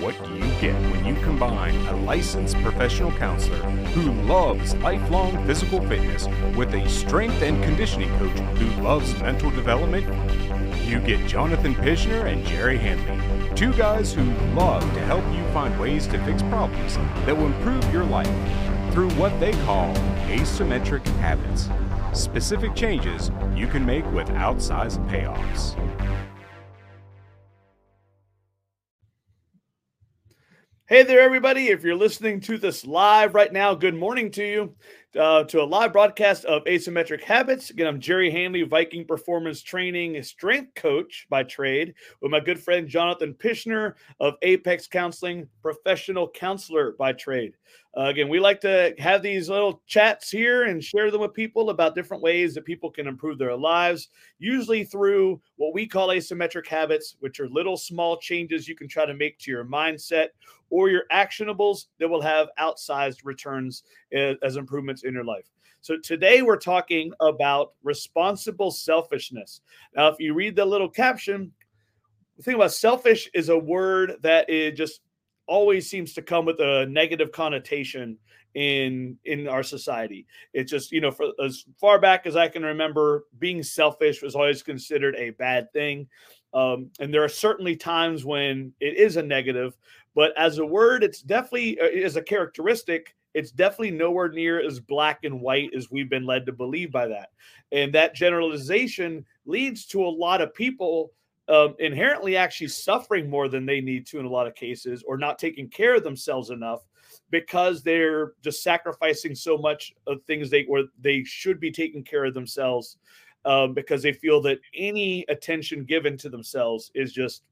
What do you get when you combine a licensed professional counselor who loves lifelong physical fitness with a strength and conditioning coach who loves mental development? You get Jonathan Pishner and Jerry Handley, two guys who love to help you find ways to fix problems that will improve your life through what they call asymmetric habits specific changes you can make with outsized payoffs. Hey there, everybody. If you're listening to this live right now, good morning to you. Uh, to a live broadcast of Asymmetric Habits. Again, I'm Jerry Handley, Viking Performance Training Strength Coach by trade, with my good friend Jonathan Pishner of Apex Counseling, Professional Counselor by trade. Uh, again, we like to have these little chats here and share them with people about different ways that people can improve their lives, usually through what we call asymmetric habits, which are little small changes you can try to make to your mindset or your actionables that will have outsized returns as, as improvements in your life. So today we're talking about responsible selfishness. Now, if you read the little caption, the thing about selfish is a word that it just always seems to come with a negative connotation in in our society. It's just you know, for as far back as I can remember, being selfish was always considered a bad thing. Um, and there are certainly times when it is a negative, but as a word, it's definitely uh, as a characteristic. It's definitely nowhere near as black and white as we've been led to believe by that. And that generalization leads to a lot of people um, inherently actually suffering more than they need to in a lot of cases, or not taking care of themselves enough because they're just sacrificing so much of things they or they should be taking care of themselves um, because they feel that any attention given to themselves is just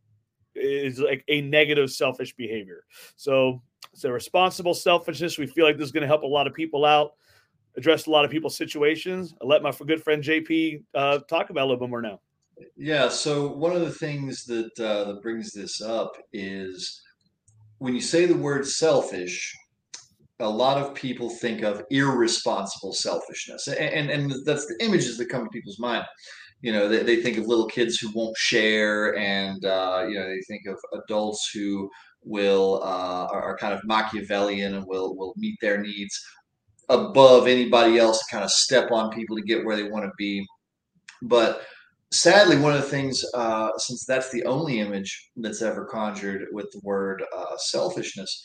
is like a negative selfish behavior. So it's a responsible selfishness. We feel like this is going to help a lot of people out, address a lot of people's situations. I'll let my good friend JP uh, talk about a little bit more now. Yeah. So one of the things that uh, that brings this up is when you say the word selfish, a lot of people think of irresponsible selfishness, and and, and that's the images that come to people's mind. You know, they, they think of little kids who won't share, and uh, you know, they think of adults who will uh, are, are kind of Machiavellian and will will meet their needs above anybody else, kind of step on people to get where they want to be. But sadly, one of the things, uh, since that's the only image that's ever conjured with the word uh, selfishness,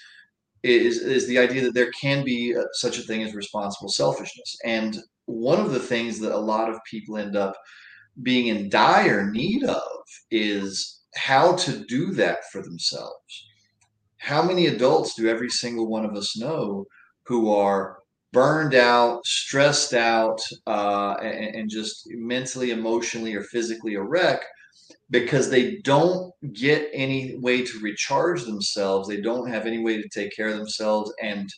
is is the idea that there can be uh, such a thing as responsible selfishness. And one of the things that a lot of people end up being in dire need of is how to do that for themselves. How many adults do every single one of us know who are burned out, stressed out, uh, and, and just mentally, emotionally, or physically a wreck because they don't get any way to recharge themselves. They don't have any way to take care of themselves. And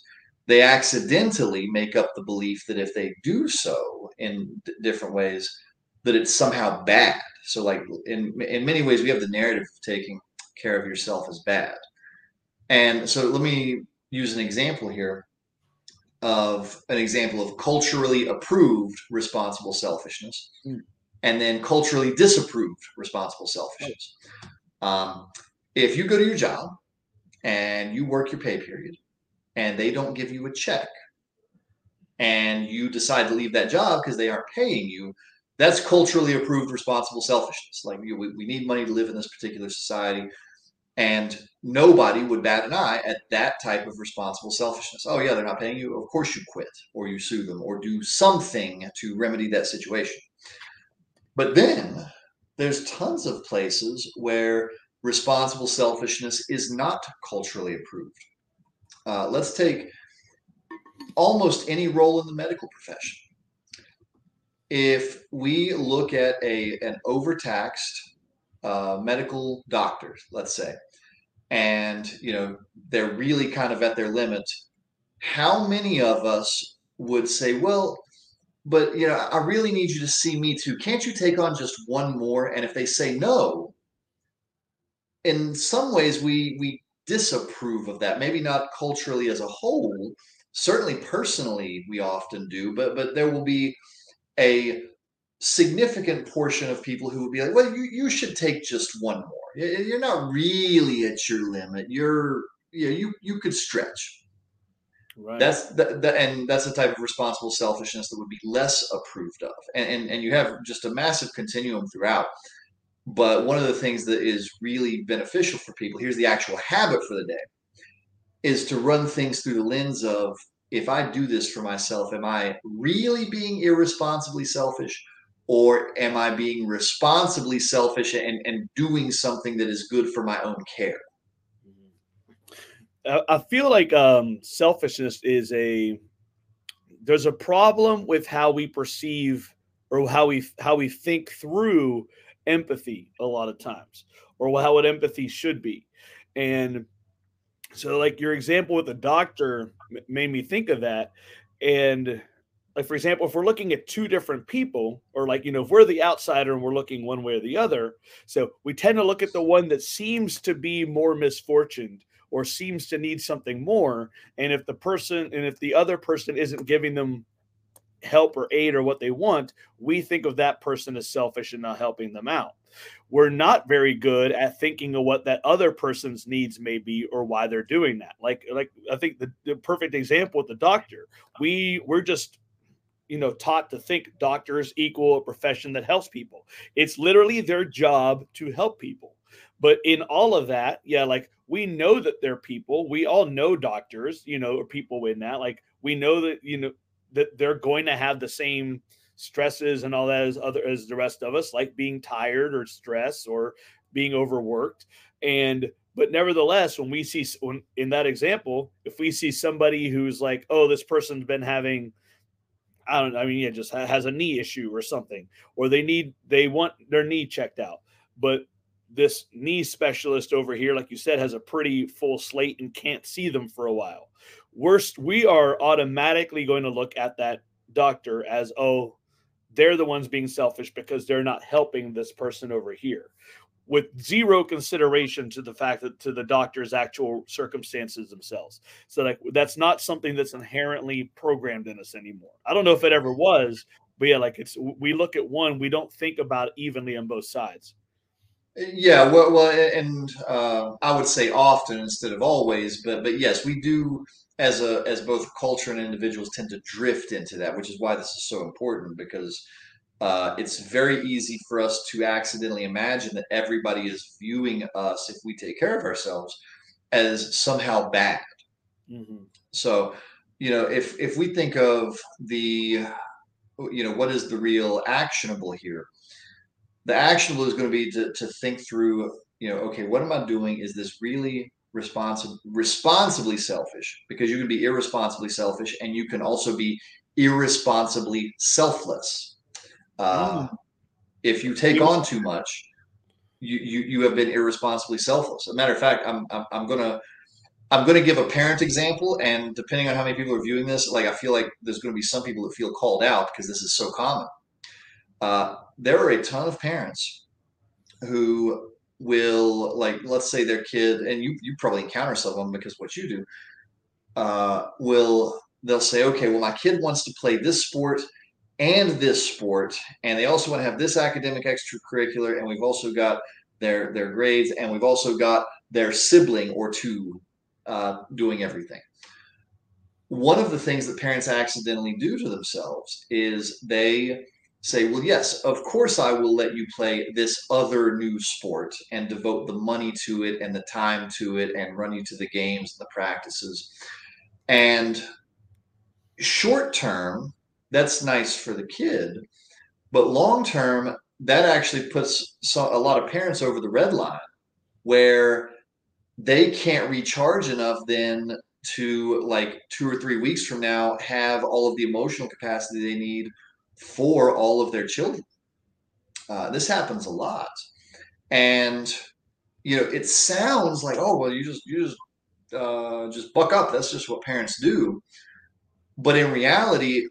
they accidentally make up the belief that if they do so in d- different ways, that it's somehow bad. So, like in in many ways, we have the narrative of taking care of yourself as bad. And so, let me use an example here of an example of culturally approved responsible selfishness mm. and then culturally disapproved responsible selfishness. Um, if you go to your job and you work your pay period and they don't give you a check and you decide to leave that job because they aren't paying you, that's culturally approved responsible selfishness. Like we, we need money to live in this particular society. And nobody would bat an eye at that type of responsible selfishness. Oh, yeah, they're not paying you. Of course, you quit or you sue them or do something to remedy that situation. But then there's tons of places where responsible selfishness is not culturally approved. Uh, let's take almost any role in the medical profession. If we look at a an overtaxed uh, medical doctor, let's say, and you know they're really kind of at their limit. How many of us would say, "Well, but you know, I really need you to see me too. Can't you take on just one more?" And if they say no, in some ways we we disapprove of that. Maybe not culturally as a whole. Certainly, personally, we often do. But but there will be a significant portion of people who would be like, well, you, you should take just one more. You're not really at your limit. You're, you know, you, you could stretch. Right. That's the, the, and that's the type of responsible selfishness that would be less approved of. And, and and you have just a massive continuum throughout. But one of the things that is really beneficial for people, here's the actual habit for the day, is to run things through the lens of if I do this for myself, am I really being irresponsibly selfish? Or am I being responsibly selfish and, and doing something that is good for my own care? I feel like um, selfishness is a there's a problem with how we perceive or how we how we think through empathy a lot of times or how what empathy should be and so like your example with the doctor made me think of that and like for example if we're looking at two different people or like you know if we're the outsider and we're looking one way or the other so we tend to look at the one that seems to be more misfortuned or seems to need something more. And if the person and if the other person isn't giving them help or aid or what they want we think of that person as selfish and not helping them out. We're not very good at thinking of what that other person's needs may be or why they're doing that. Like like i think the, the perfect example with the doctor we we're just you know taught to think doctors equal a profession that helps people it's literally their job to help people but in all of that yeah like we know that they're people. We all know doctors, you know, or people in that. Like we know that, you know, that they're going to have the same stresses and all that as other as the rest of us, like being tired or stress or being overworked. And but nevertheless, when we see when, in that example, if we see somebody who's like, oh, this person's been having I don't. I mean, yeah, just has a knee issue or something, or they need they want their knee checked out, but this knee specialist over here, like you said, has a pretty full slate and can't see them for a while. Worst, we are automatically going to look at that doctor as, oh, they're the ones being selfish because they're not helping this person over here with zero consideration to the fact that to the doctor's actual circumstances themselves. So like that's not something that's inherently programmed in us anymore. I don't know if it ever was, but yeah, like it's we look at one, we don't think about evenly on both sides. Yeah, well, well, and uh, I would say often instead of always, but but yes, we do as a as both culture and individuals tend to drift into that, which is why this is so important because uh, it's very easy for us to accidentally imagine that everybody is viewing us if we take care of ourselves as somehow bad. Mm-hmm. So, you know, if if we think of the, you know, what is the real actionable here? the actionable is going to be to, to think through you know okay what am i doing is this really responsible responsibly selfish because you can be irresponsibly selfish and you can also be irresponsibly selfless uh, mm. if you take on too much you, you you have been irresponsibly selfless As a matter of fact i'm i'm, I'm gonna I'm to give a parent example, and depending on how many people are viewing this, like I feel like there's to be some people that feel called out because this is so common. Uh, there are a ton of parents who will like let's say their kid and you you probably encounter some of them because what you do uh, will they'll say okay well my kid wants to play this sport and this sport and they also want to have this academic extracurricular and we've also got their their grades and we've also got their sibling or two uh, doing everything one of the things that parents accidentally do to themselves is they say, well, yes, of course I will let you play this other new sport and devote the money to it and the time to it and run you to the games and the practices. And short term, that's nice for the kid. But long term, that actually puts a lot of parents over the red line where they can't recharge enough then to like two or three weeks from now have all of the emotional capacity they need for all of their children. Uh, this happens a lot, and you know it sounds like oh well you just you just uh, just buck up. That's just what parents do. But in reality,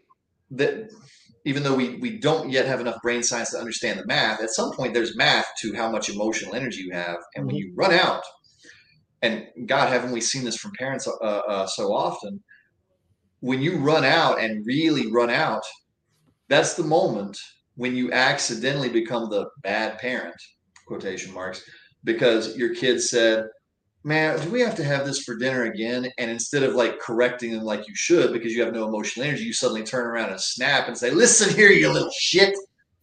that even though we, we don't yet have enough brain science to understand the math, at some point there's math to how much emotional energy you have. And when mm-hmm. you run out, and God, haven't we seen this from parents uh, uh, so often? When you run out and really run out, that's the moment when you accidentally become the bad parent, quotation marks, because your kid said, Man, do we have to have this for dinner again? And instead of like correcting them like you should because you have no emotional energy, you suddenly turn around and snap and say, Listen here, you little shit.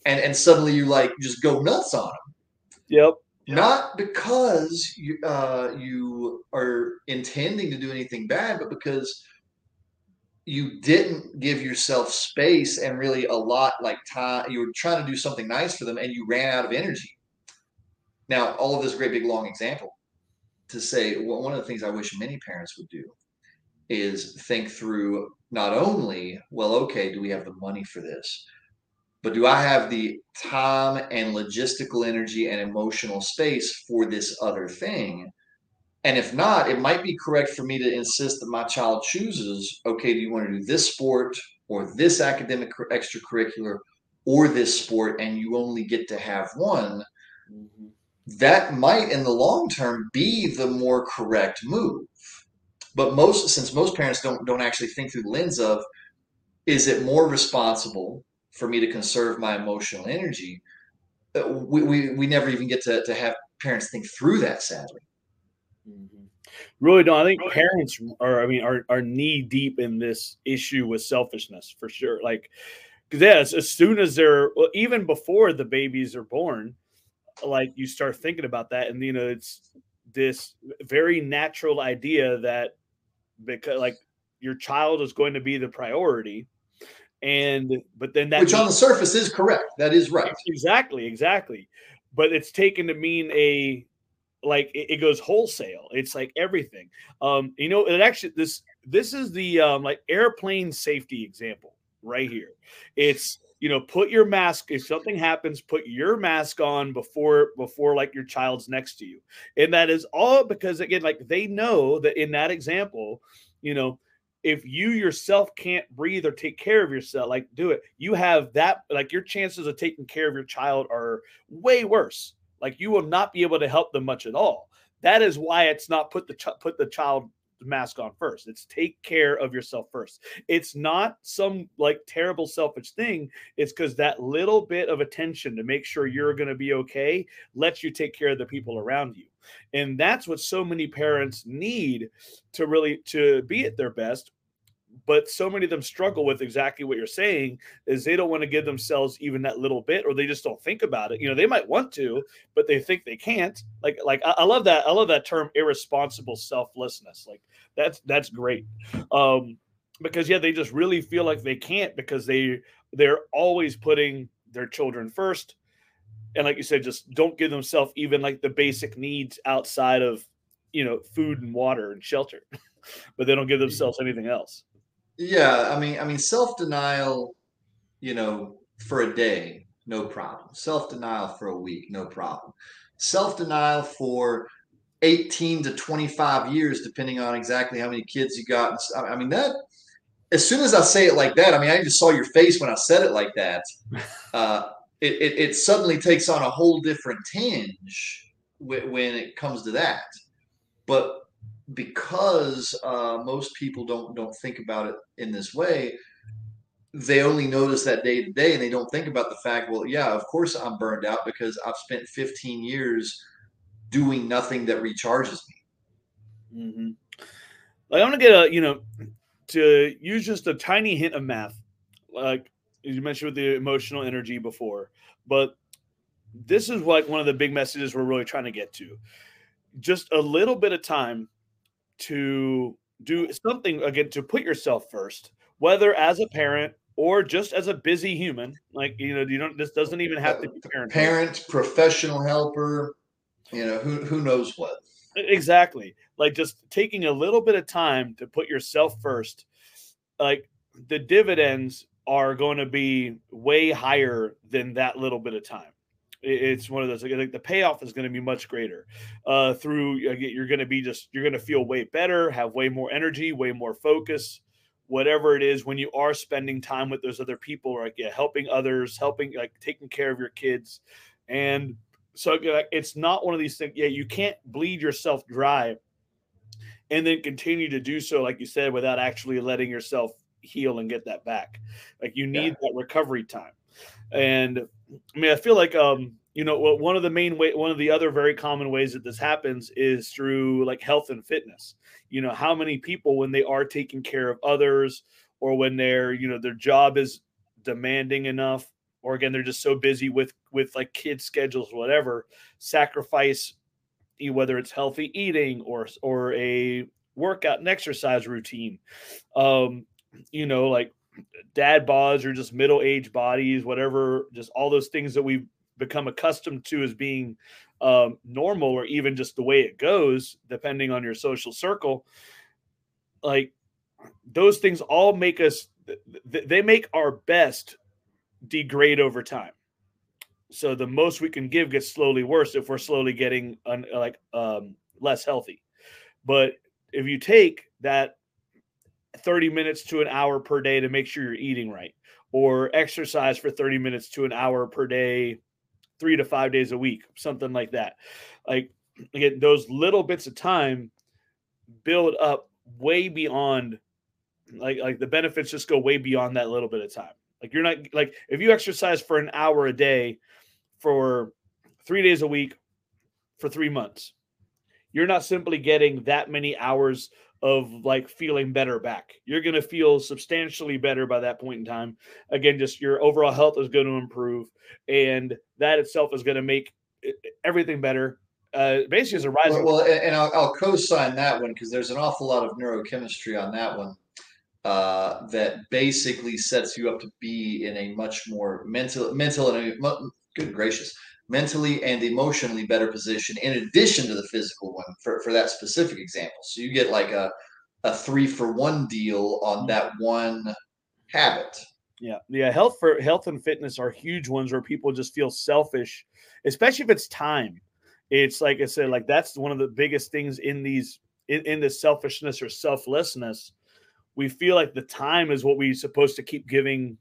And and suddenly you like just go nuts on them. Yep. Not because you uh, you are intending to do anything bad, but because you didn't give yourself space and really a lot like time. You were trying to do something nice for them, and you ran out of energy. Now, all of this great big long example to say well, one of the things I wish many parents would do is think through not only well, okay, do we have the money for this, but do I have the time and logistical energy and emotional space for this other thing? And if not, it might be correct for me to insist that my child chooses okay, do you want to do this sport or this academic extracurricular or this sport, and you only get to have one? Mm-hmm. That might, in the long term, be the more correct move. But most, since most parents don't don't actually think through the lens of, is it more responsible for me to conserve my emotional energy? Uh, we, we, we never even get to, to have parents think through that, sadly. Mm-hmm. Really don't. I think parents are, I mean, are, are knee deep in this issue with selfishness for sure. Like, yes, as soon as they're, well, even before the babies are born, like you start thinking about that, and you know, it's this very natural idea that because like your child is going to be the priority, and but then that which means, on the surface is correct. That is right. Exactly, exactly. But it's taken to mean a like it, it, goes wholesale. It's like everything. Um, you know, it actually this this is the um like airplane safety example right here. It's you know, put your mask if something happens, put your mask on before before like your child's next to you. And that is all because again, like they know that in that example, you know, if you yourself can't breathe or take care of yourself, like do it. You have that like your chances of taking care of your child are way worse like you will not be able to help them much at all. That is why it's not put the ch- put the child mask on first. It's take care of yourself first. It's not some like terrible selfish thing. It's because that little bit of attention to make sure you're going to be okay lets you take care of the people around you. And that's what so many parents need to really to be at their best but so many of them struggle with exactly what you're saying is they don't want to give themselves even that little bit or they just don't think about it. You know they might want to but they think they can't. Like like i, I love that i love that term irresponsible selflessness. Like that's that's great. Um because yeah they just really feel like they can't because they they're always putting their children first. And like you said just don't give themselves even like the basic needs outside of you know food and water and shelter but they don't give themselves anything else yeah, I mean, I mean, self denial, you know, for a day, no problem. Self denial for a week, no problem. Self denial for 18 to 25 years, depending on exactly how many kids you got. I mean, that, as soon as I say it like that, I mean, I just saw your face when I said it like that. Uh, it, it, it, suddenly takes on a whole different tinge when it comes to that. But because uh, most people don't don't think about it in this way they only notice that day to day and they don't think about the fact well yeah of course i'm burned out because i've spent 15 years doing nothing that recharges me mm-hmm. like, i want to get a you know to use just a tiny hint of math like you mentioned with the emotional energy before but this is like one of the big messages we're really trying to get to just a little bit of time to do something again to put yourself first, whether as a parent or just as a busy human. Like you know, you don't. This doesn't even have to be uh, parent. Parent, professional helper. You know, who who knows what. Exactly. Like just taking a little bit of time to put yourself first. Like the dividends are going to be way higher than that little bit of time it's one of those like the payoff is going to be much greater uh through you're going to be just you're going to feel way better have way more energy way more focus whatever it is when you are spending time with those other people like yeah, helping others helping like taking care of your kids. And so it's not one of these things yeah you can't bleed yourself dry and then continue to do so like you said without actually letting yourself heal and get that back. Like you need yeah. that recovery time And I mean, I feel like um, you know, one of the main way, one of the other very common ways that this happens is through like health and fitness. You know, how many people when they are taking care of others or when they're, you know, their job is demanding enough or again they're just so busy with with like kids schedules whatever sacrifice whether it's healthy eating or or a workout and exercise routine um you know like dad bods or just middle-aged bodies whatever just all those things that we've become accustomed to as being um, normal or even just the way it goes depending on your social circle like those things all make us they make our best degrade over time. So the most we can give gets slowly worse if we're slowly getting un, like um, less healthy. But if you take that 30 minutes to an hour per day to make sure you're eating right, or exercise for 30 minutes to an hour per day, three to five days a week, something like that. Like again, those little bits of time build up way beyond like like the benefits just go way beyond that little bit of time. Like you're not like if you exercise for an hour a day for three days a week for three months, you're not simply getting that many hours of like feeling better back. You're going to feel substantially better by that point in time. Again, just your overall health is going to improve, and that itself is going to make everything better. Uh, basically, as a rising. Well, well and I'll, I'll co-sign that one because there's an awful lot of neurochemistry on that one uh, that basically sets you up to be in a much more mental, mental and good gracious, mentally and emotionally better position in addition to the physical one for, for that specific example. So you get like a a three for one deal on mm-hmm. that one habit. Yeah, yeah. Health for health and fitness are huge ones where people just feel selfish, especially if it's time. It's like I said, like that's one of the biggest things in these in, in this selfishness or selflessness we feel like the time is what we're supposed to keep giving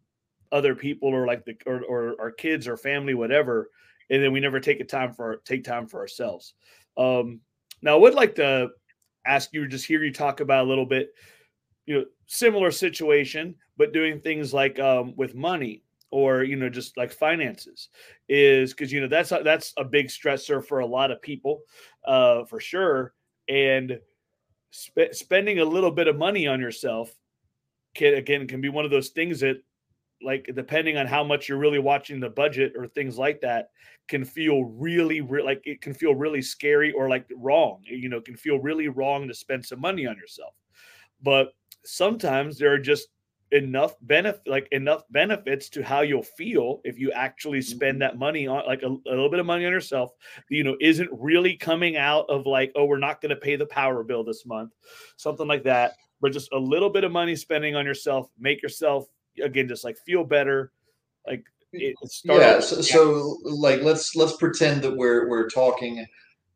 other people or like the or, or our kids or family whatever and then we never take a time for take time for ourselves. Um now i would like to ask you just hear you talk about a little bit you know similar situation but doing things like um with money or you know just like finances is because you know that's a, that's a big stressor for a lot of people uh for sure. And sp- spending a little bit of money on yourself can again can be one of those things that like depending on how much you're really watching the budget or things like that can feel really re- like it can feel really scary or like wrong you know can feel really wrong to spend some money on yourself but sometimes there are just enough benefit like enough benefits to how you'll feel if you actually spend mm-hmm. that money on like a, a, little bit of money on yourself you know isn't really coming out of like oh we're not going to pay the power bill this month something like that but just a little bit of money spending on yourself make yourself again just like feel better like it, yeah so, so, like let's let's pretend that we're we're talking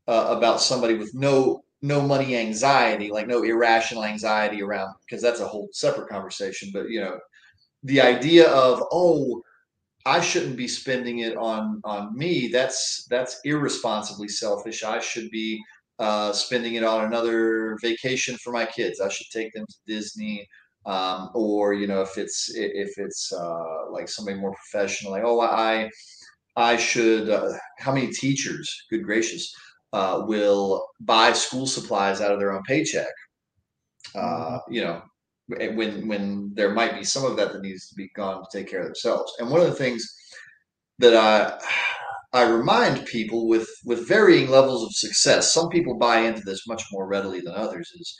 uh, about somebody with no no money anxiety, like no irrational anxiety around, because that's a whole separate conversation. But you know, the idea of oh, I shouldn't be spending it on on me. That's that's irresponsibly selfish. I should be uh, spending it on another vacation for my kids. I should take them to Disney. Um, or you know, if it's if it's uh, like somebody more professional, like oh, I I should. Uh, how many teachers? Good gracious! uh, will buy school supplies out of their own paycheck. Uh, mm-hmm. you know, when when there might be some of that that needs to be gone to take care of themselves. And one of the things that I I remind people with with varying levels of success, some people buy into this much more readily than others, is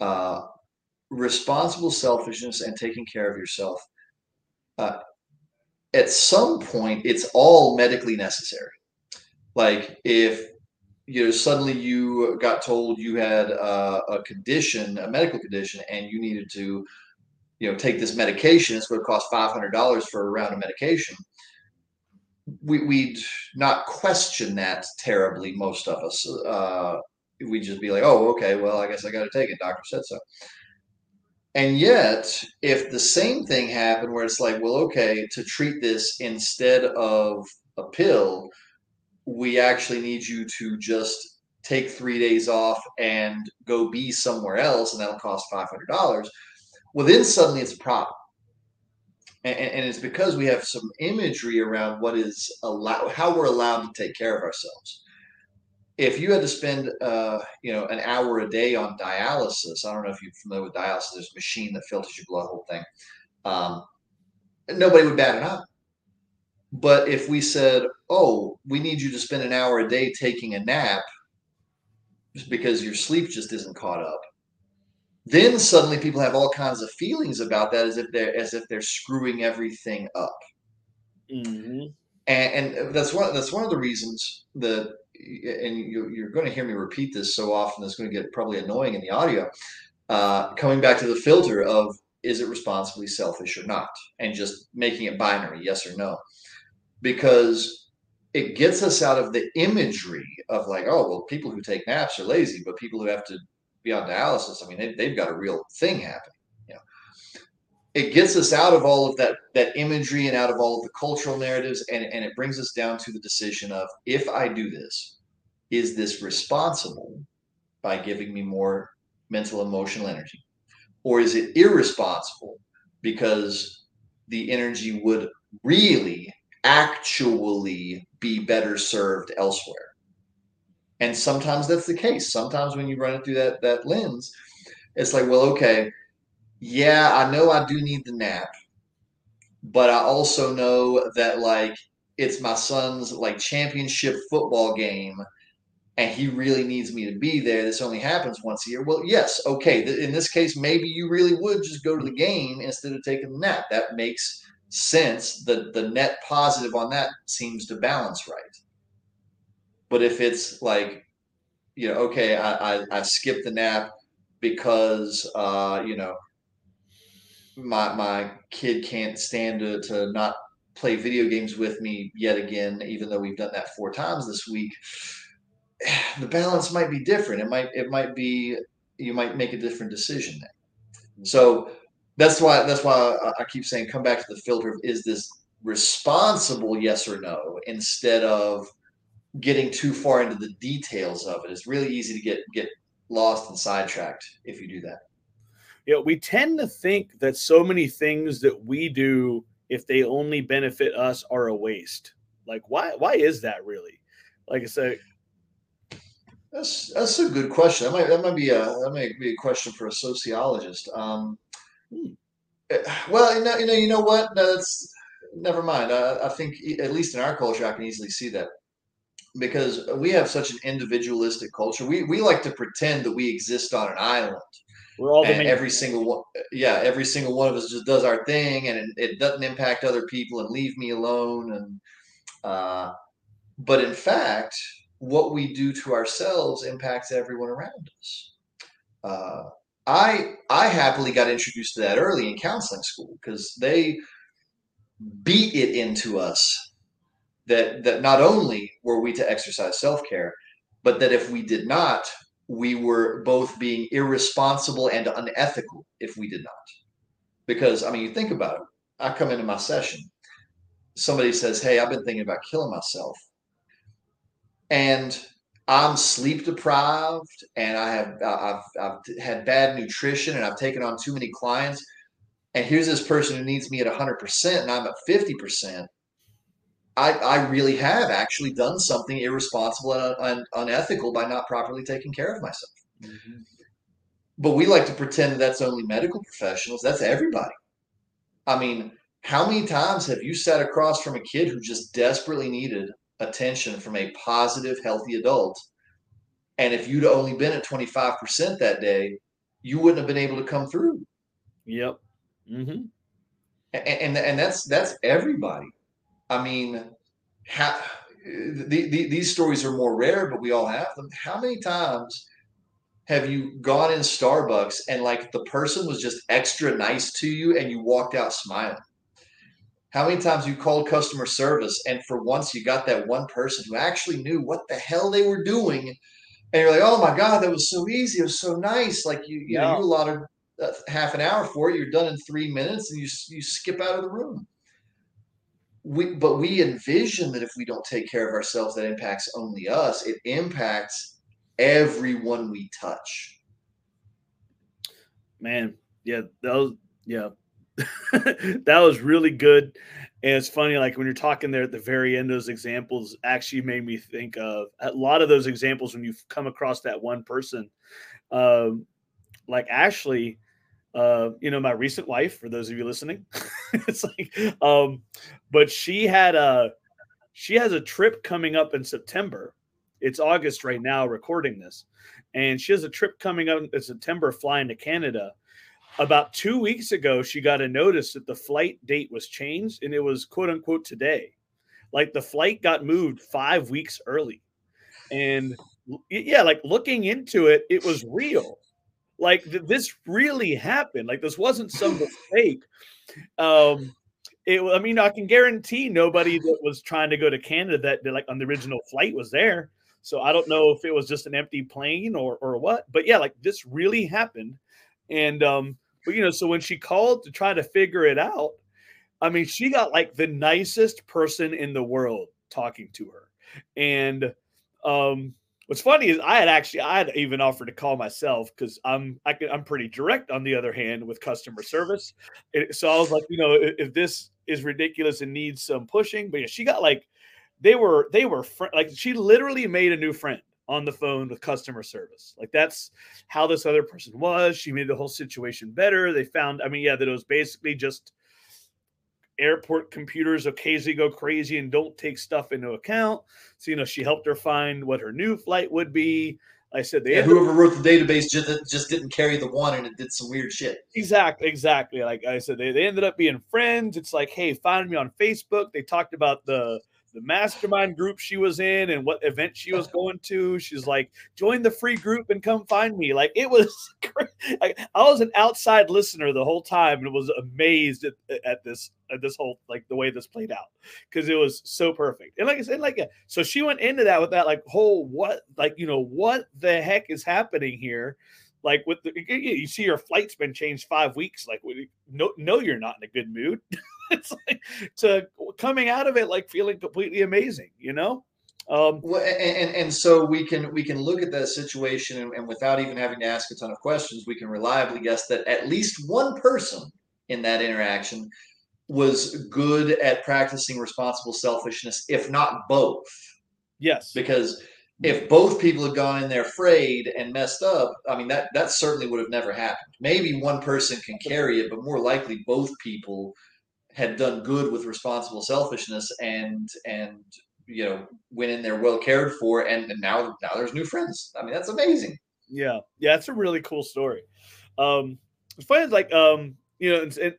uh, responsible selfishness and taking care of yourself. Uh, at some point, it's all medically necessary. Like if you know suddenly you got told you had a, a, condition a medical condition and you needed to you know take this medication it's going to cost $500 for a round of medication we, we'd not question that terribly most of us uh, we'd just be like oh okay well i guess i got to take it doctor said so and yet if the same thing happened where it's like well okay to treat this instead of a pill we actually need you to just take three days off and go be somewhere else, and that'll cost five hundred dollars. Well, then suddenly it's a problem. and, and it's because we have some imagery around what is allowed, how we're allowed to take care of ourselves. If you had to spend, uh, you know, an hour a day on dialysis, I don't know if you're familiar with dialysis. There's a machine that filters your blood, whole thing. Um, nobody would bat an eye. But if we said, "Oh, we need you to spend an hour a day taking a nap," because your sleep just isn't caught up, then suddenly people have all kinds of feelings about that as if they're as if they're screwing everything up mm-hmm. and, and, that's one that's one of the reasons that and you, you're going to hear me repeat this so often it's going to get probably annoying in the audio. Uh, coming back to the filter of is it responsibly selfish or not? And just making it binary yes or no. Because it gets us out of the imagery of like oh well people who take naps are lazy but people who have to be on dialysis, I mean, they, they've got a real thing happening. It gets us out of all of that that imagery and out of all of the cultural narratives, and, and it brings us down to the decision of if I do this, is this responsible by giving me more mental emotional energy, or is it irresponsible because the energy would really actually be better served elsewhere? And sometimes that's the case. Sometimes when you run it through that that lens, it's like, well, okay, yeah, I know I do need the nap, but I also know that like it's my son's like championship football game and he really needs me to be there. This only happens once a year. Well, yes, okay. In this case, maybe you really would just go to the game instead of taking the nap. That makes sense. The the net positive on that seems to balance right. But if it's like, you know, okay, I, I, I skipped the nap because, uh, you know, my, my kid can't stand to, to not play video games with me yet again, even though we've done that four times this week, the balance might be different. It might, it might be, you might make a different decision there. Mm-hmm. So that's why, that's why I keep saying, come back to the filter of is this responsible yes or no instead of getting too far into the details of it. It's really easy to get get lost and sidetracked if you do that. Yeah, we tend to think that so many things that we do, if they only benefit us, are a waste. Like, why? Why is that really? Like I said, that's that's a good question. That might that might be a that might be a question for a sociologist. Um, hmm. Eh, well, you know, you know, you know what? No, that's never mind. I, I think at least in our culture, I can easily see that because we have such an individualistic culture. We we like to pretend that we exist on an island. We're all and every single one, yeah, every single one of us just does our thing, and it, it doesn't impact other people and leave me alone. And uh, but in fact, what we do to ourselves impacts everyone around us. Uh, I I happily got introduced to that early in counseling school because they beat it into us that that not only were we to exercise self-care but that if we did not we were both being irresponsible and unethical if we did not. Because i mean you think about it. I come into my session. Somebody says hey i've been thinking about killing myself. And i'm sleep deprived and i have I've, I've had bad nutrition and i've taken on too many clients. And here's this person who needs me at 100% and i'm at 50% I, I really have actually done something irresponsible and, un, unethical by not properly taking care of myself. Mm-hmm. But we like to pretend that that's only medical professionals. That's everybody. I mean, how many times have you sat across from a kid who just desperately needed attention from a positive, healthy adult? And if you'd only been at 25% that day, you wouldn't have been able to come through. Yep. Mm-hmm. And, and, and that's that's everybody. I mean, how, the, the, these stories are more rare, but we all have them. How many times have you gone in Starbucks and like the person was just extra nice to you and you walked out smiling? How many times you called customer service and for once you got that one person who actually knew what the hell they were doing, and you're like, "Oh my god, that was so easy! It was so nice!" Like you, you yeah. know, you allotted uh, half an hour for it. You're done in three minutes, and you you skip out of the room we but we envision that if we don't take care of ourselves that impacts only us it impacts everyone we touch man yeah that was yeah that was really good. And it's funny, like when you're talking there at the very end, those examples actually made me think of a lot of those examples when you've come across that one person. Um, like Ashley, uh, you know, my recent wife, for those of you listening, it's like, um, but she had a, she has a trip coming up in September. It's August right now, recording this, and she has a trip coming up in September, flying to Canada about two weeks ago, she got a notice that the flight date was changed and it was quote unquote today. Like the flight got moved five weeks early. And yeah, like looking into it, it was real. Like th- this really happened. Like this wasn't some mistake. Um, it, I mean, I can guarantee nobody that was trying to go to Canada that, that like on the original flight was there. So I don't know if it was just an empty plane or or what. But yeah, like this really happened. And um, but you know, so when she called to try to figure it out, I mean, she got like the nicest person in the world talking to her. And um what's funny is I had actually I had even offered to call myself because I'm I can, I'm pretty direct on the other hand with customer service. Eh, so I was like, you know, if, if, this is ridiculous and needs some pushing, but yeah, she got like they were they were fr- like she literally made a new friend on the phone with customer service. Like that's how this other person was. She made the whole situation better. They found, I mean, yeah, that it was basically just airport computers occasionally go crazy and don't take stuff into account. So, you know, she helped her find what her new flight would be. I said they yeah, whoever wrote the database just, just didn't carry the one and it did some weird shit. Exactly, exactly. Like I said, they, they ended up being friends. It's like, hey, find me on Facebook. They talked about the the mastermind group she was in and what event she was going to. She's like, join the free group and come find me. Like it was, like, I was an outside listener the whole time and was amazed at, at this at this whole like the way this played out because it was so perfect. And like I said, like so she went into that with that like whole what like you know what the heck is happening here like with the, you see your flight's been changed five weeks like no no you're not in a good mood it's like to coming out of it like feeling completely amazing, you know. Um, well, and, and so we can we can look at that situation and, and without even having to ask a ton of questions, we can reliably guess that at least one person in that interaction was good at practicing responsible selfishness, if not both. Yes, because if both people had gone in there frayed and messed up, I mean that that certainly would have never happened. Maybe one person can carry it, but more likely both people had done good with responsible selfishness and and you know went in there well cared for and, and now now there's new friends. I mean that's amazing. Yeah. Yeah it's a really cool story. Um it's funny like um you know and, and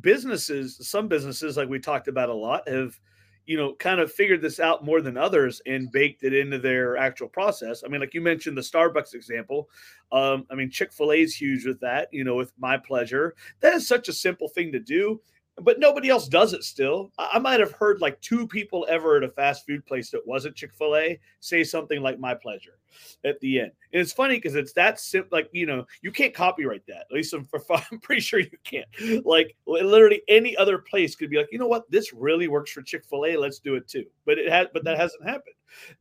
businesses some businesses like we talked about a lot have you know kind of figured this out more than others and baked it into their actual process. I mean like you mentioned the starbucks example um i mean chick-fil-a is huge with that you know with my pleasure. That is such a simple thing to do but nobody else does it still. I might have heard like two people ever at a fast food place that wasn't Chick fil A say something like my pleasure at the end. And it's funny because it's that simple. Like, you know, you can't copyright that. At least I'm, I'm pretty sure you can't. Like, literally any other place could be like, you know what? This really works for Chick fil A. Let's do it too. But it has, but that hasn't happened.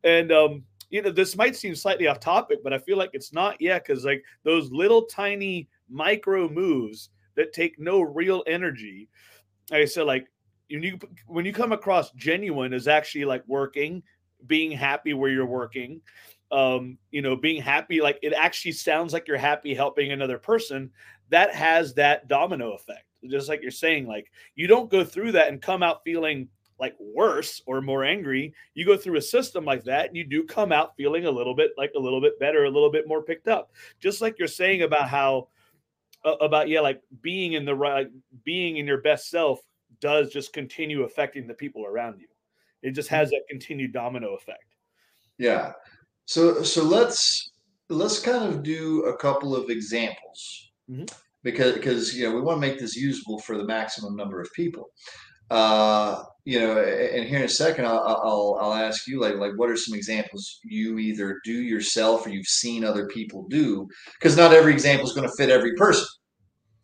And, um, you know, this might seem slightly off topic, but I feel like it's not yet because like those little tiny micro moves that take no real energy like I said, like when you when you come across genuine as actually like working, being happy where you're working, um, you know, being happy, like it actually sounds like you're happy helping another person. That has that domino effect. Just like you're saying, like you don't go through that and come out feeling like worse or more angry. You go through a system like that, and you do come out feeling a little bit like a little bit better, a little bit more picked up. Just like you're saying about how about yeah, like being in the right, being in your best self does just continue affecting the people around you. It just has that continued domino effect. Yeah. So so let's let's kind of do a couple of examples mm-hmm. because because you know we want to make this usable for the maximum number of people. Uh, you know, and here in a second, I'll, I'll I'll ask you like like what are some examples you either do yourself or you've seen other people do because not every example is going to fit every person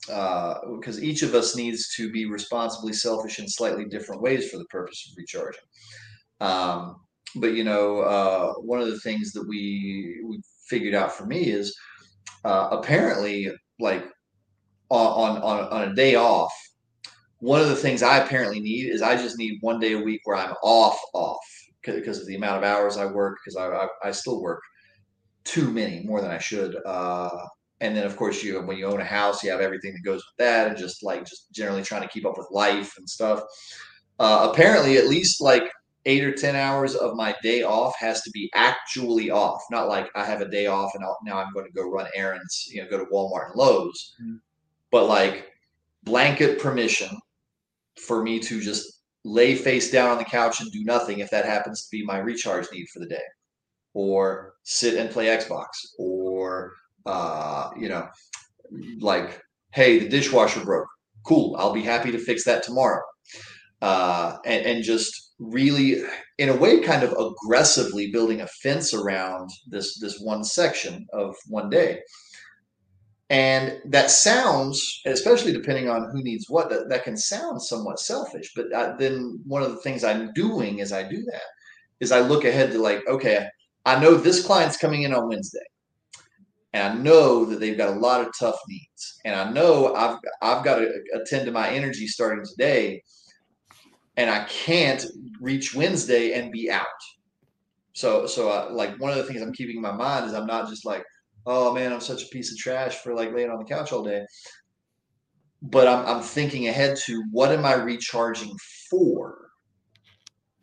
because uh, each of us needs to be responsibly selfish in slightly different ways for the purpose of recharging. Um, but you know, uh, one of the things that we we figured out for me is uh, apparently, like on, on on a day off, one of the things I apparently need is I just need one day a week where I'm off, off because of the amount of hours I work. Because I, I, I still work too many, more than I should. Uh, and then of course you when you own a house, you have everything that goes with that, and just like just generally trying to keep up with life and stuff. Uh, apparently, at least like eight or ten hours of my day off has to be actually off, not like I have a day off and I'll, now I'm going to go run errands, you know, go to Walmart and Lowe's, mm-hmm. but like blanket permission for me to just lay face down on the couch and do nothing if that happens to be my recharge need for the day or sit and play xbox or uh, you know like hey the dishwasher broke. Cool. I'll be happy to fix that tomorrow. Uh, and, and just really in a way kind of aggressively building a fence around this this one section of one day and that sounds, especially depending on who needs what, that, that can sound somewhat selfish. But I, then one of the things I'm doing as I do that is I look ahead to like, okay, I know this client's coming in on Wednesday. And I know that they've got a lot of tough needs. And I know I've I've got to attend to my energy starting today. And I can't reach Wednesday and be out. So so I, uh, like one of the things I'm keeping in my mind is I'm not just like, oh man, I'm such a piece of trash for like laying on the couch all day. But I'm, I'm thinking ahead to what am I recharging for?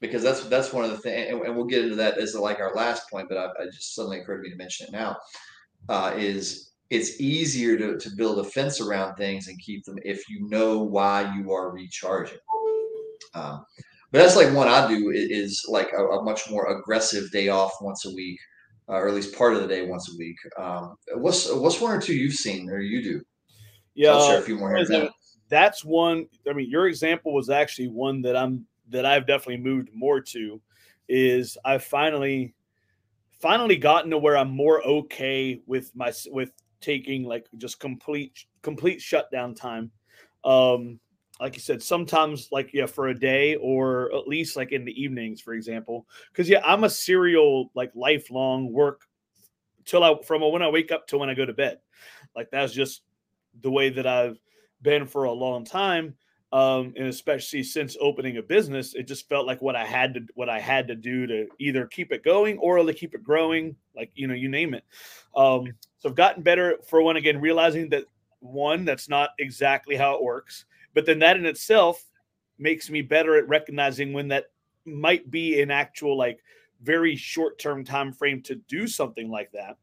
Because that's that's one of the things, and, and, we'll get into that as like our last point. But I, I just suddenly occurred to me to mention it now. Uh, is it's easier to, to build a fence around things and keep them if you know why you are recharging. Um, but that's like one I do is, is like a, a, much more aggressive day off once a week uh, or at least part of the day once a week. Um, what's what's one or two you've seen or you do? Yeah, I'll share a few more here. That's one. I mean, your example was actually one that I'm that I've definitely moved more to. Is I've finally finally gotten to where I'm more okay with my with taking like just complete complete shutdown time. Um, like you said, sometimes like yeah, for a day or at least like in the evenings, for example. Because yeah, I'm a serial like lifelong work till I from when I wake up to when I go to bed. Like that's just the way that I've been for a long time. Um, and especially since opening a business, it just felt like what I had to what I had to do to either keep it going or to keep it growing, like you know, you name it. Um, so I've gotten better for one again, realizing that one, that's not exactly how it works but then that in itself makes me better at recognizing when that might be an actual like very short term time frame to do something like that.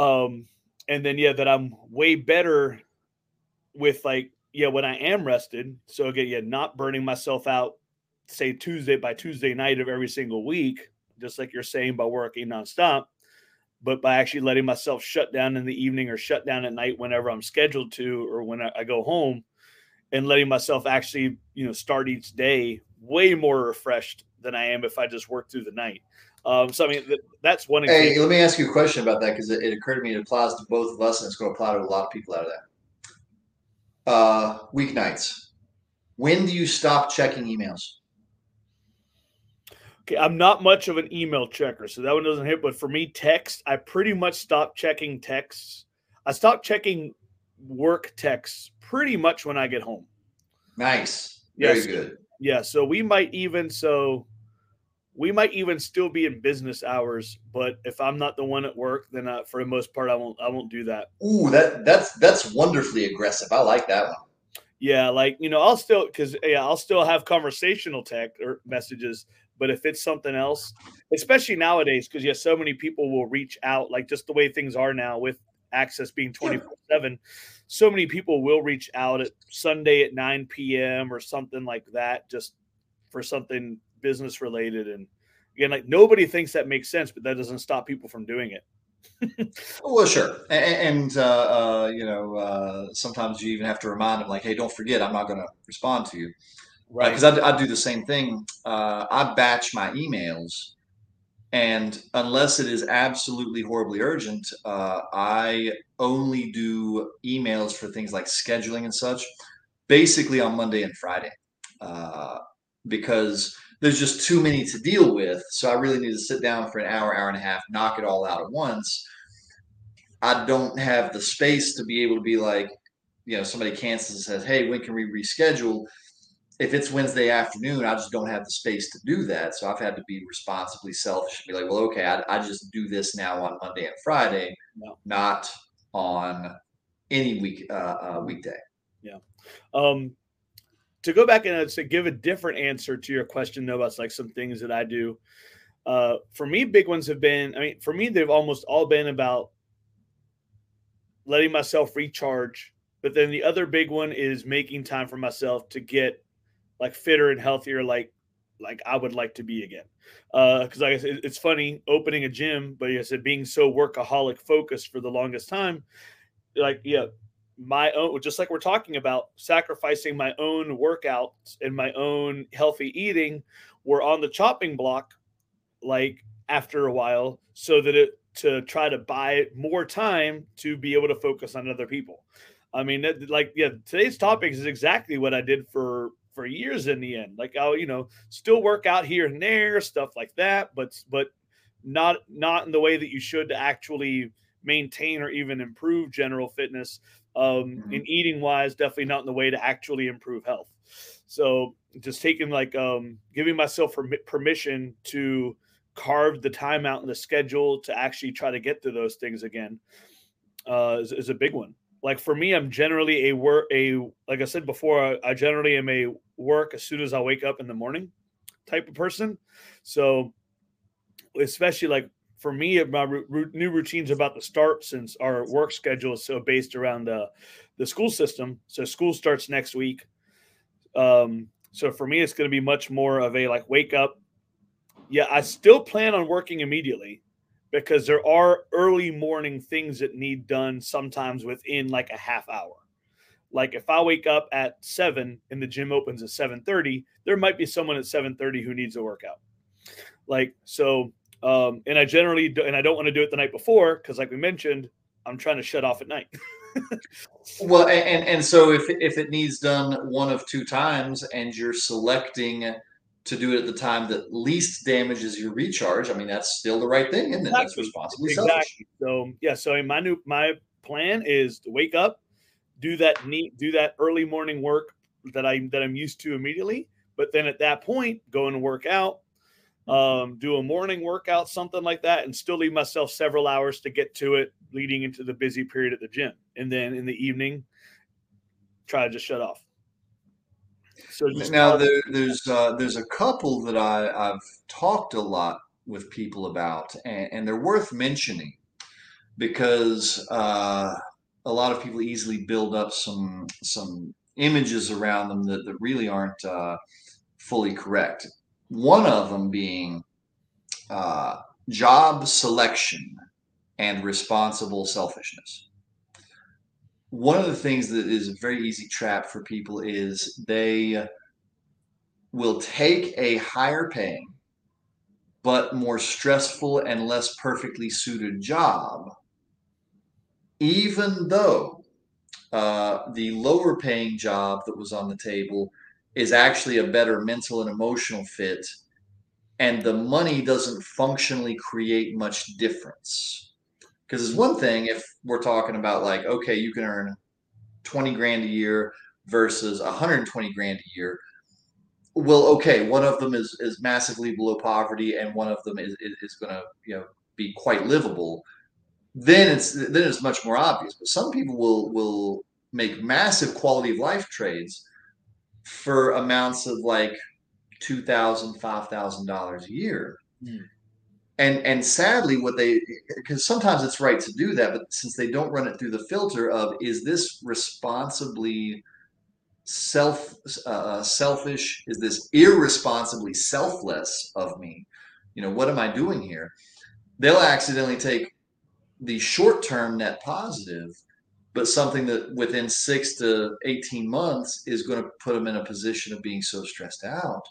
Um, and then yeah, that I'm way better with like yeah when I am rested. So again, yeah, not burning myself out. Say Tuesday by Tuesday night of every single week, just like you're saying by working nonstop, but by actually letting myself shut down in the evening or shut down at night whenever I'm scheduled to or when I, I go home and letting myself actually, you know, start each day way more refreshed than I am if I just work through the night. Um, so I mean, th- that's one. Example. Hey, let me ask you a question about that because it, it, occurred to me it applies to both of us and it's going to apply to a lot of people out of that. Uh, weeknights. When do you stop checking emails? Okay, I'm not much of an email checker, so that one doesn't hit. But for me, text, I pretty much stopped checking texts. I stopped checking work texts pretty much when I get home. Nice. Very yes. good. Yeah. So we might even so we might even still be in business hours, but if I'm not the one at work, then I, for the most part, I won't. I won't do that. Ooh, that that's that's wonderfully aggressive. I like that one. Yeah, like you know, I'll still because yeah, I'll still have conversational tech or messages, but if it's something else, especially nowadays, because yeah, so many people will reach out, like just the way things are now with access being 24 7 so many people will reach out at sunday at 9 p.m or something like that just for something business related. And again like nobody thinks that makes sense but that doesn't stop people from doing it. Well sure. And, and uh, uh, you know uh, sometimes you even have to remind them like hey don't forget i'm not going to respond to you. Right. because I, I, do the same thing. Uh, i batch my emails and unless it is absolutely horribly urgent, uh, I only do emails for things like scheduling and such, basically on Monday and Friday, uh, because there's just too many to deal with. So I really need to sit down for an hour, hour and a half, knock it all out at once. I don't have the space to be able to be like, you know somebody cancels and says, "Hey, when can we reschedule?" If it's Wednesday afternoon, I just don't have the space to do that. So I've had to be responsibly selfish and be like, "Well, okay, I, I just do this now on Monday and Friday, No. not on any week uh, uh, weekday." Yeah. Um, to go back and uh, to give a different answer to your question, though, about like some things that I do. Uh, for me, big ones have been. I mean, for me, they've almost all been about letting myself recharge. But then the other big one is making time for myself to get like fitter and healthier, like like I would like to be again. Uh, because like I said, it's funny opening a gym, but like I said being so workaholic focused for the longest time, like yeah, my own just like we're talking about sacrificing my own workouts and my own healthy eating were on the chopping block like after a while so that it to try to buy more time to be able to focus on other people i mean like yeah today's topic is exactly what i did for for years in the end. Like i'll you know still work out here and there stuff like that but but not not in the way that you should to actually maintain or even improve general fitness um Mhm. in eating wise definitely not in the way to actually improve health. So just taking like um giving myself permi- permission to carve the time out in the schedule to actually try to get to those things again uh is, is a big one. Like for me i'm generally a work a like i said before I, I generally am a work as soon as i wake up in the morning type of person. So especially like for me my ru- new routines about to start since our work schedule is so based around the the school system. So school starts next week. Um so for me it's going to be much more of a like wake up. Yeah i still plan on working immediately because there are early morning things that need done sometimes within like a half hour like if i wake up at 7 and the gym opens at 7.30 there might be someone at 7.30 who needs a workout like so um and i generally do, and i don't want to do it the night before because like we mentioned i'm trying to shut off at night Well, and and so if if it needs done one of two times, and you're selecting to do it at the time that least damages your recharge, I mean that's still the right thing, isn't it? That's Exactly. selfish. exactly so yeah so my new my plan is to wake up do that neat do that early morning work that i that i'm used to immediately. But then at that point go and work out um do a morning workout something like that and still leave myself several hours to get to it leading into the busy period at the gym. And then in the evening try to just shut off. So just Now there, there's uh, there's a couple that I, I've talked a lot with people about, and, and they're worth mentioning because uh, a lot of people easily build up some some images around them that, that really aren't uh, fully correct. One of them being uh, job selection and responsible selfishness. One of the things that is a very easy trap for people is they will take a higher paying but more stressful and less perfectly suited job, even though uh, the lower paying job that was on the table is actually a better mental and emotional fit, and the money doesn't functionally create much difference. Because it's one thing if we're talking about, like, okay, you can earn 20 grand a year versus 120 grand a year well okay one of them is is massively below poverty and one of them is is, is going to you know be quite livable then it's then it's much more obvious. But some people will will make massive quality of life trades for amounts of like two thousand five thousand dollars a year. Hmm. and and sadly what they because sometimes it's right to do that but since they don't run it through the filter of is this responsibly self uh, selfish? Is this irresponsibly selfless of me? You know what am i doing here? They'll accidentally take the short term net positive but something that within 6 to 18 months is going to put them in a position of being so stressed out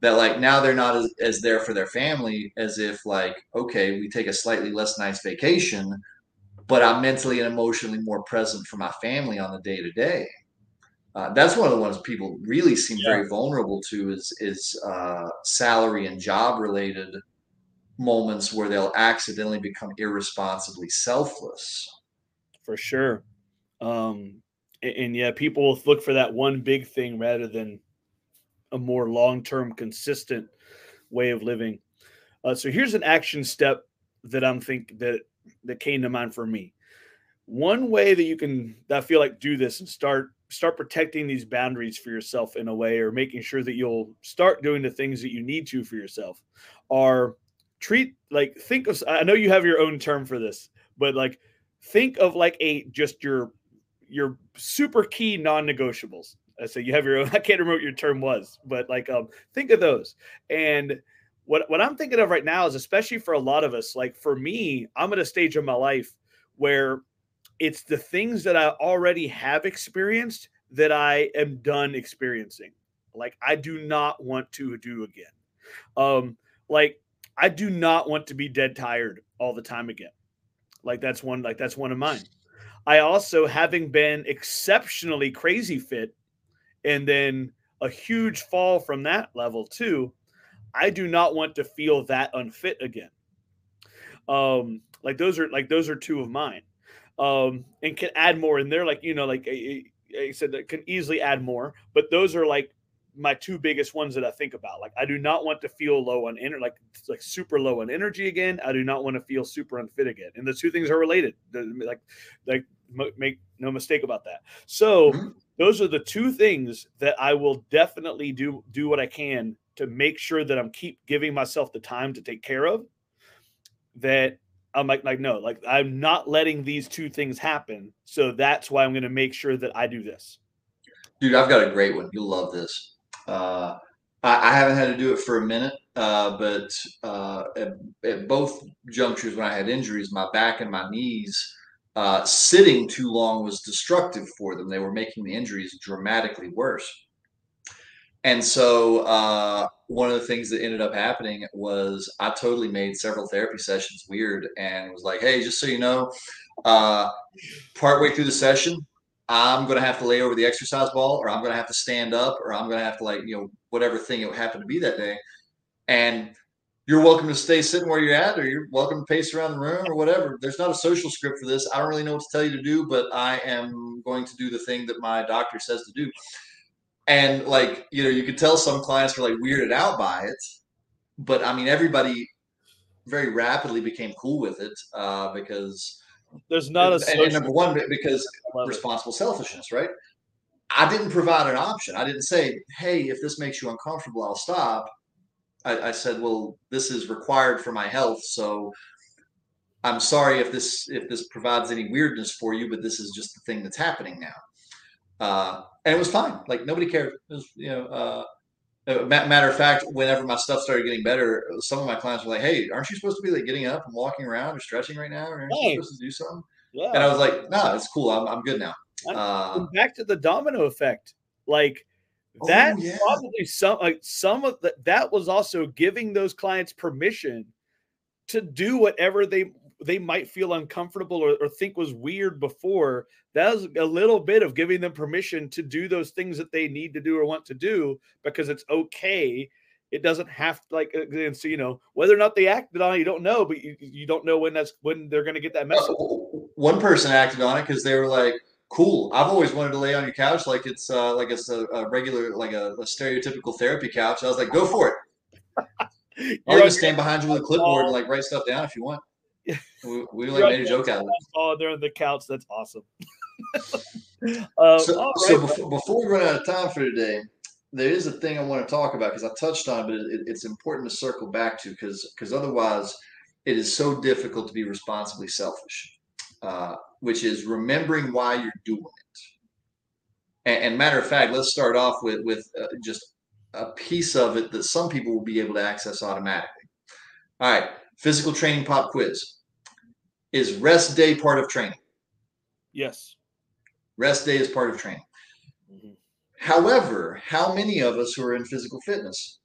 that like now they're not as, as there for their family as if like okay we take a slightly less nice vacation but i'm mentally and emotionally more present for my family on the day to day. Uh, that's one of the ones people really seem very vulnerable to is is uh, salary and job related moments where they'll accidentally become irresponsibly selfless. for sure um and, and yeah, people look for that one big thing rather than a more long-term consistent way of living. Uh, so here's an action step that I'm think that that came to mind for me. One way that you can I feel like do this and start start protecting these boundaries for yourself in a way or making sure that you'll start doing the things that you need to for yourself are treat like think of I know you have your own term for this, but like think of like a just your your super key non-negotiables. I say you have your own. I can't remember what your term was, but like um think of those. And what what I'm thinking of right now is especially for a lot of us, like for me, I'm at a stage of my life where it's the things that I already have experienced that I am done experiencing. Like I do not want to do again. Um, like I do not want to be dead tired all the time again. Like that's one like that's one of mine. I also having been exceptionally crazy fit and then a huge fall from that level too. I do not want to feel that unfit again. Um like those are like those are two of mine. Um and can add more in there like you know like I, I said that can easily add more, but those are like my two biggest ones that I think about. Like I do not want to feel low on energy, like like super low on energy again. I do not want to feel super unfit again. And the two things are related. Like like make no mistake about that. So mm-hmm. those are the two things that I will definitely do do what I can to make sure that I'm keep giving myself the time to take care of. That I'm like like no, like I'm not letting these two things happen. So that's why I'm going to make sure that I do this. Dude, I've got a great one. You'll love this. Uh, I, I, haven't had to do it for a minute, uh, but uh, at, at, both junctures when I had injuries, my back and my knees, uh, sitting too long was destructive for them. They were making the injuries dramatically worse. And so uh, one of the things that ended up happening was I totally made several therapy sessions weird and was like, hey, just so you know, uh, partway through the session, I'm going to have to lay over the exercise ball or I'm going to have to stand up or I'm going to have to like, you know, whatever thing it happened to be that day. And you're welcome to stay sitting where you're at or you're welcome to pace around the room or whatever. There's not a social script for this. I don't really know what to tell you to do, but I am going to do the thing that my doctor says to do. And like, you know, you could tell some clients were like weirded out by it, but I mean, everybody very rapidly became cool with it uh, because there's not a and, and number one because responsible selfishness, right? I didn't provide an option. I didn't say, "Hey, if this makes you uncomfortable, I'll stop." I, I said, "Well, this is required for my health, so I'm sorry if this if this provides any weirdness for you, but this is just the thing that's happening now." Uh, and it was fine. Like nobody cared. It was, you know, uh matter of fact, whenever my stuff started getting better, some of my clients were like, "Hey, aren't you supposed to be like getting up and walking around or stretching right now? Or aren't you supposed to do something?" Yeah. And I was like, "No, nah, it's cool. I'm I'm good now." Uh, back to the domino effect, like oh, that yeah. probably some like some of that that was also giving those clients permission to do whatever they they might feel uncomfortable or, or, think was weird before that's a little bit of giving them permission to do those things that they need to do or want to do because it's okay. It doesn't have to like and so you know whether or not they acted on it you don't know but you, you don't know when that's when they're going to get that message. one person acted on it because they were like cool i've always wanted to lay on your couch like it's uh like it's a, a regular like a, a, stereotypical therapy couch. I was like go for it. I'll just stand behind you with a clipboard and like write stuff down if you want we, we like made a joke out of it. Oh, they're on the couch. That's awesome. uh, so, right, so before, before, we run out of time for today, there is a thing I want to talk about because I touched on, it, but it, it's important to circle back to because because otherwise, it is so difficult to be responsibly selfish. Uh, which is remembering why you're doing it. And, and matter of fact, let's start off with with uh, just a piece of it that some people will be able to access automatically. All right, physical training pop quiz. Is rest day part of training? Yes. Rest day is part of training. Mm-hmm. However, how many of us who are in physical fitness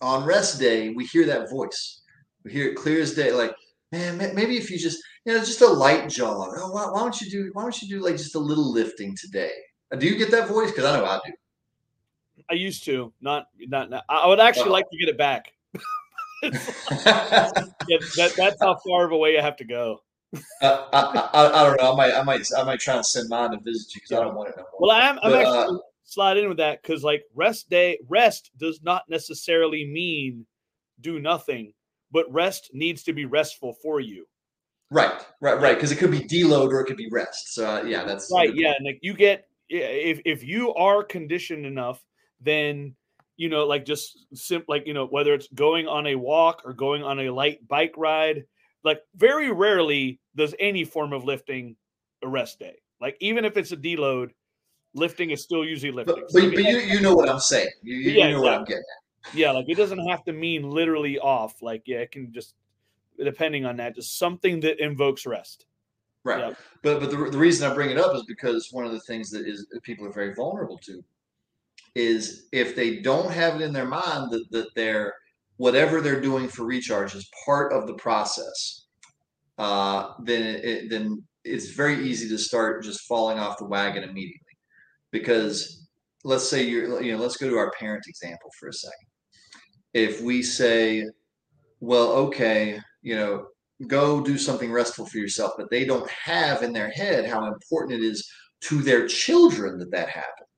on rest day, we hear that voice. We hear it clear as day, like, man, maybe if you just, you know, just a light jog. Oh, why, why don't you do, why don't you do like just a little lifting today? Uh, do you get that voice? Because I know I do. I used to, not, not, not I would actually oh. like to get it back. yeah, that, that's how far of a way I have to go. I, I, I, don't know. I might I might I might try and send mine to visit you because I don't want it no more. Well, I'm, I'm but, actually uh, slide in with that because like rest day rest does not necessarily mean do nothing, but rest needs to be restful for you. Right, right, right. Because it could be deload or it could be rest. So uh, yeah, that's right. Yeah, and like you get if if you are conditioned enough, then you know like just simple like you know whether it's going on a walk or going on a light bike ride like very rarely does any form of lifting a rest day. Like even if it's a deload lifting is still usually lifting. but, but, but you, you know what i'm saying. You, you yeah, know exactly. what i'm getting at. Yeah like it doesn't have to mean literally off. Like yeah it can just depending on that just something that invokes rest. Right. Yeah. but but the, the reason i bring it up is because one of the things that is people are very vulnerable to is if they don't have it in their mind that, that they're whatever they're doing for recharge is part of the process, uh, then it, then it's very easy to start just falling off the wagon immediately. Because let's say you're you know let's go to our parent example for a second. If we say, well, okay, you know, go do something restful for yourself, but they don't have in their head how important it is to their children that that happens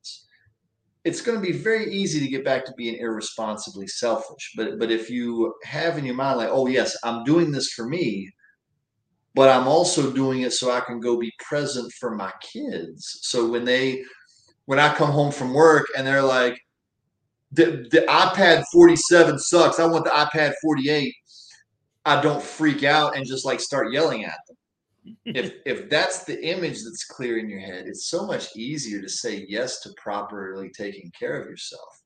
it's going to be very easy to get back to being irresponsibly selfish. But but if you have in your mind like, oh yes, I'm doing this for me, but I'm also doing it so I can go be present for my kids. So when they when I come home from work and they're like, the, the iPad 47 sucks. I want the iPad 48. I don't freak out and just like start yelling at them if if that's the image that's clear in your head, it's so much easier to say yes to properly taking care of yourself.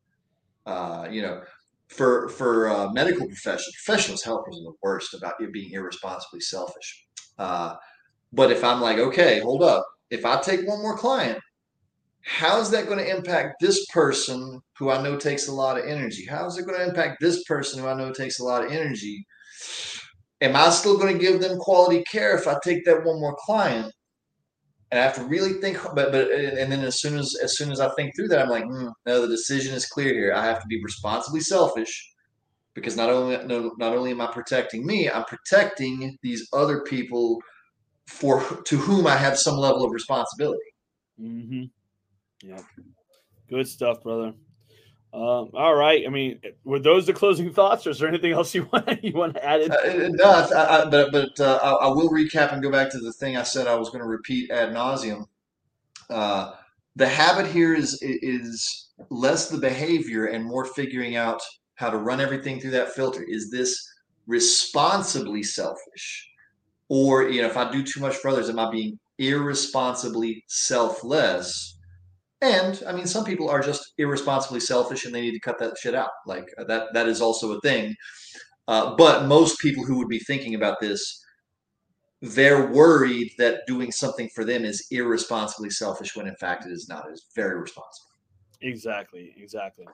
Uh, you know, for for uh, medical professionals, professionals helpers are the worst about you being irresponsibly selfish. Uh, but if I'm like, okay, hold up, if I take one more client, how's that going to impact this person who I know takes a lot of energy? How's it going to impact this person who I know takes a lot of energy? Am I still going to give them quality care if I take that one more client? And I have to really think, but but and then as soon as as soon as I think through that, I'm like, mm, no, the decision is clear here. I have to be responsibly selfish because not only no, not only am I protecting me, I'm protecting these other people for to whom I have some level of responsibility. Mm-hmm. Yeah, good stuff, brother. Um, all right. I mean, were those the closing thoughts, or is there anything else you want you want to add? In? Uh, no, I, I, but but uh, I, I, will recap and go back to the thing I said I was going to repeat ad nauseum. Uh, the habit here is is less the behavior and more figuring out how to run everything through that filter. Is this responsibly selfish, or you know, if I do too much for others, am I being irresponsibly selfless? And I mean, some people are just irresponsibly selfish and they need to cut that shit out. Like uh, that, that is also a thing. Uh, but most people who would be thinking about this, they're worried that doing something for them is irresponsibly selfish when in fact it is not. It is very responsible. Exactly. Exactly.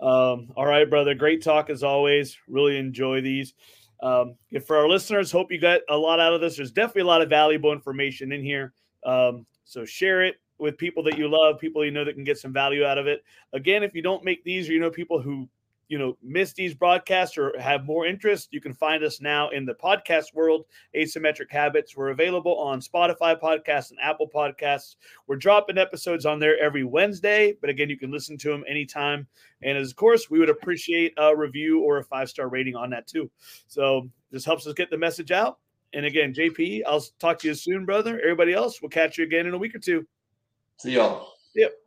Um, all right, brother. Great talk as always. Really enjoy these. Um, for our listeners, hope you got a lot out of this. There's definitely a lot of valuable information in here. Um, so share it, with people that you love, people you know that can get some value out of it. Again, if you don't make these, or you know people who you know miss these broadcasts or have more interest, you can find us now in the podcast world. Asymmetric Habits. We're available on Spotify podcasts and Apple Podcasts. We're dropping episodes on there every Wednesday, but again, you can listen to them anytime. And as of course, we would appreciate a review or a five star rating on that too. So this helps us get the message out. And again, JP, I'll talk to you soon, brother. Everybody else, we'll catch you again in a week or two. See y'all. Yep.